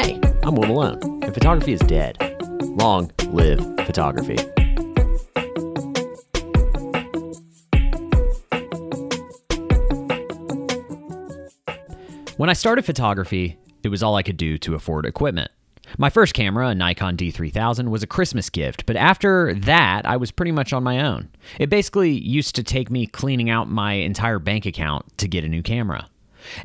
Hey, I'm Will Malone, and photography is dead. Long live photography. When I started photography, it was all I could do to afford equipment. My first camera, a Nikon D3000, was a Christmas gift, but after that, I was pretty much on my own. It basically used to take me cleaning out my entire bank account to get a new camera.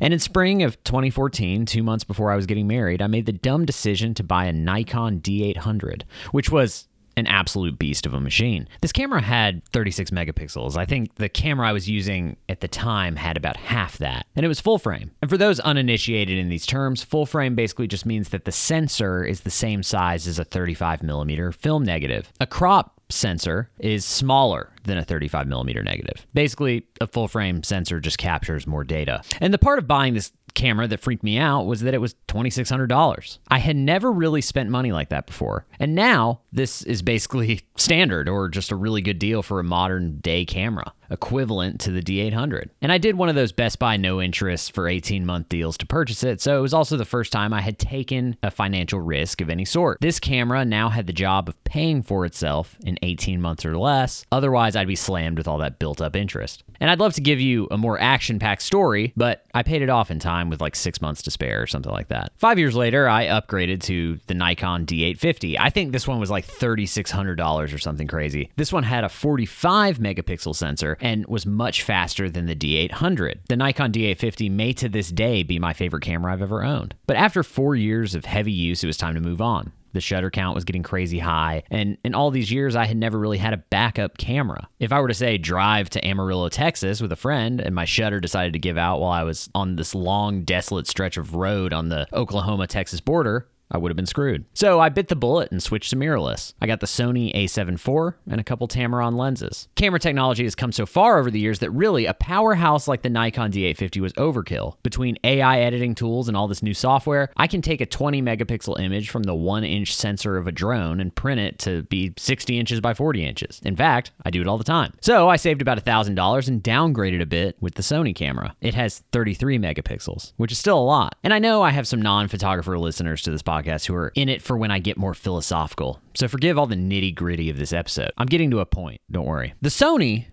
And in spring of 2014, two months before I was getting married, I made the dumb decision to buy a Nikon D800, which was an absolute beast of a machine. This camera had 36 megapixels. I think the camera I was using at the time had about half that, and it was full frame. And for those uninitiated in these terms, full frame basically just means that the sensor is the same size as a 35 millimeter film negative. A crop sensor is smaller than a 35 millimeter negative. Basically, a full frame sensor just captures more data. And the part of buying this camera that freaked me out was that it was $2,600. I had never really spent money like that before. And now this is basically standard or just a really good deal for a modern day camera, equivalent to the D800. And I did one of those Best Buy no interest for 18 month deals to purchase it. So it was also the first time I had taken a financial risk of any sort. This camera now had the job of paying for itself in 18 months or less. Otherwise, I'd be slammed with all that built up interest. And I'd love to give you a more action packed story, but I paid it off in time with like six months to spare or something like that. Five years later, I upgraded to the Nikon D850. I think this one was like $3,600 or something crazy. This one had a 45 megapixel sensor and was much faster than the D800. The Nikon D850 may to this day be my favorite camera I've ever owned. But after four years of heavy use, it was time to move on. The shutter count was getting crazy high, and in all these years, I had never really had a backup camera. If I were to say drive to Amarillo, Texas with a friend, and my shutter decided to give out while I was on this long, desolate stretch of road on the Oklahoma Texas border, I would have been screwed. So I bit the bullet and switched to mirrorless. I got the Sony a7 IV and a couple Tamron lenses. Camera technology has come so far over the years that really a powerhouse like the Nikon D850 was overkill. Between AI editing tools and all this new software, I can take a 20 megapixel image from the 1 inch sensor of a drone and print it to be 60 inches by 40 inches. In fact, I do it all the time. So I saved about $1,000 and downgraded a bit with the Sony camera. It has 33 megapixels, which is still a lot. And I know I have some non photographer listeners to this podcast podcast who are in it for when I get more philosophical. So forgive all the nitty gritty of this episode. I'm getting to a point, don't worry. The Sony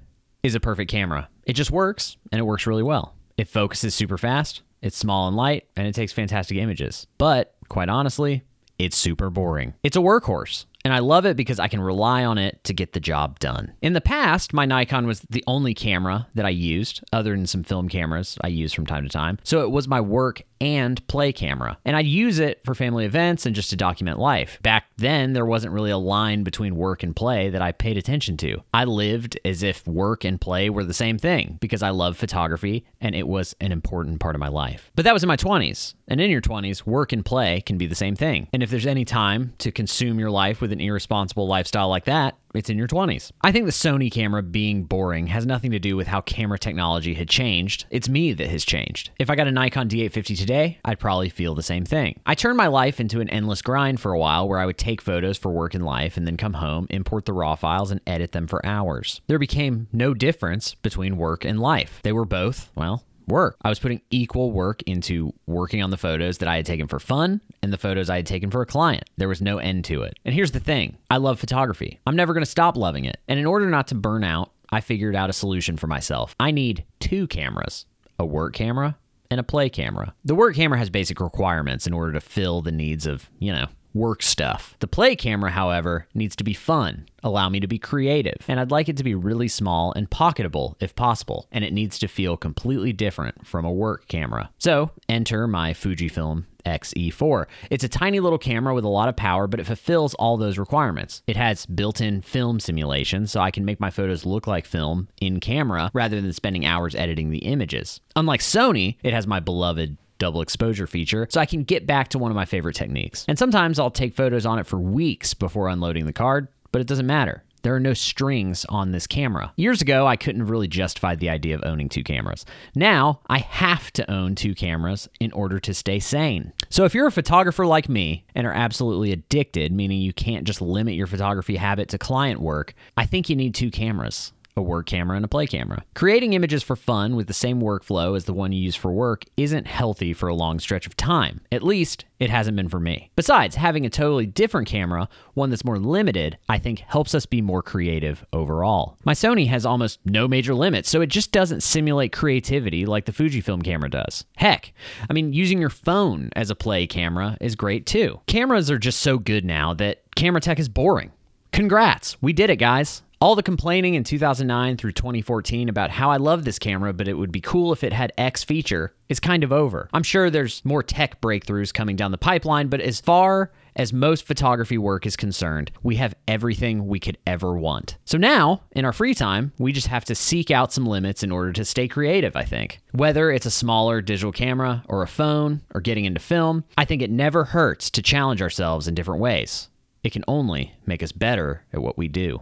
is a perfect camera. It just works, and it works really well. It focuses super fast, it's small and light, and it takes fantastic images. But quite honestly, it's super boring. It's a workhorse. And I love it because I can rely on it to get the job done. In the past, my Nikon was the only camera that I used, other than some film cameras I use from time to time. So it was my work and play camera. And I'd use it for family events and just to document life. Back then, there wasn't really a line between work and play that I paid attention to. I lived as if work and play were the same thing because I love photography and it was an important part of my life. But that was in my 20s. And in your 20s, work and play can be the same thing. And if there's any time to consume your life with an irresponsible lifestyle like that, it's in your 20s. I think the Sony camera being boring has nothing to do with how camera technology had changed. It's me that has changed. If I got a Nikon D850 today, I'd probably feel the same thing. I turned my life into an endless grind for a while where I would take photos for work and life and then come home, import the raw files, and edit them for hours. There became no difference between work and life. They were both, well, work. I was putting equal work into working on the photos that I had taken for fun and the photos I had taken for a client. There was no end to it. And here's the thing I love photography. I'm never going to stop loving it. And in order not to burn out, I figured out a solution for myself. I need two cameras a work camera and a play camera. The work camera has basic requirements in order to fill the needs of, you know, work stuff. The play camera, however, needs to be fun, allow me to be creative, and I'd like it to be really small and pocketable if possible, and it needs to feel completely different from a work camera. So, enter my Fujifilm XE4. It's a tiny little camera with a lot of power, but it fulfills all those requirements. It has built in film simulation, so I can make my photos look like film in camera rather than spending hours editing the images. Unlike Sony, it has my beloved double exposure feature, so I can get back to one of my favorite techniques. And sometimes I'll take photos on it for weeks before unloading the card, but it doesn't matter. There are no strings on this camera. Years ago, I couldn't have really justified the idea of owning two cameras. Now, I have to own two cameras in order to stay sane. So, if you're a photographer like me and are absolutely addicted, meaning you can't just limit your photography habit to client work, I think you need two cameras. A work camera and a play camera. Creating images for fun with the same workflow as the one you use for work isn't healthy for a long stretch of time. At least, it hasn't been for me. Besides, having a totally different camera, one that's more limited, I think helps us be more creative overall. My Sony has almost no major limits, so it just doesn't simulate creativity like the Fujifilm camera does. Heck, I mean, using your phone as a play camera is great too. Cameras are just so good now that camera tech is boring. Congrats, we did it, guys. All the complaining in 2009 through 2014 about how I love this camera, but it would be cool if it had X feature is kind of over. I'm sure there's more tech breakthroughs coming down the pipeline, but as far as most photography work is concerned, we have everything we could ever want. So now, in our free time, we just have to seek out some limits in order to stay creative, I think. Whether it's a smaller digital camera or a phone or getting into film, I think it never hurts to challenge ourselves in different ways. It can only make us better at what we do.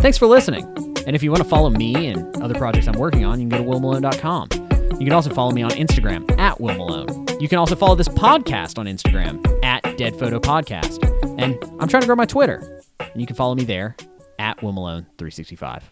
Thanks for listening. And if you want to follow me and other projects I'm working on, you can go to willmalone.com. You can also follow me on Instagram at willmalone. You can also follow this podcast on Instagram at Dead Photo Podcast. And I'm trying to grow my Twitter. And you can follow me there at Will Malone 365.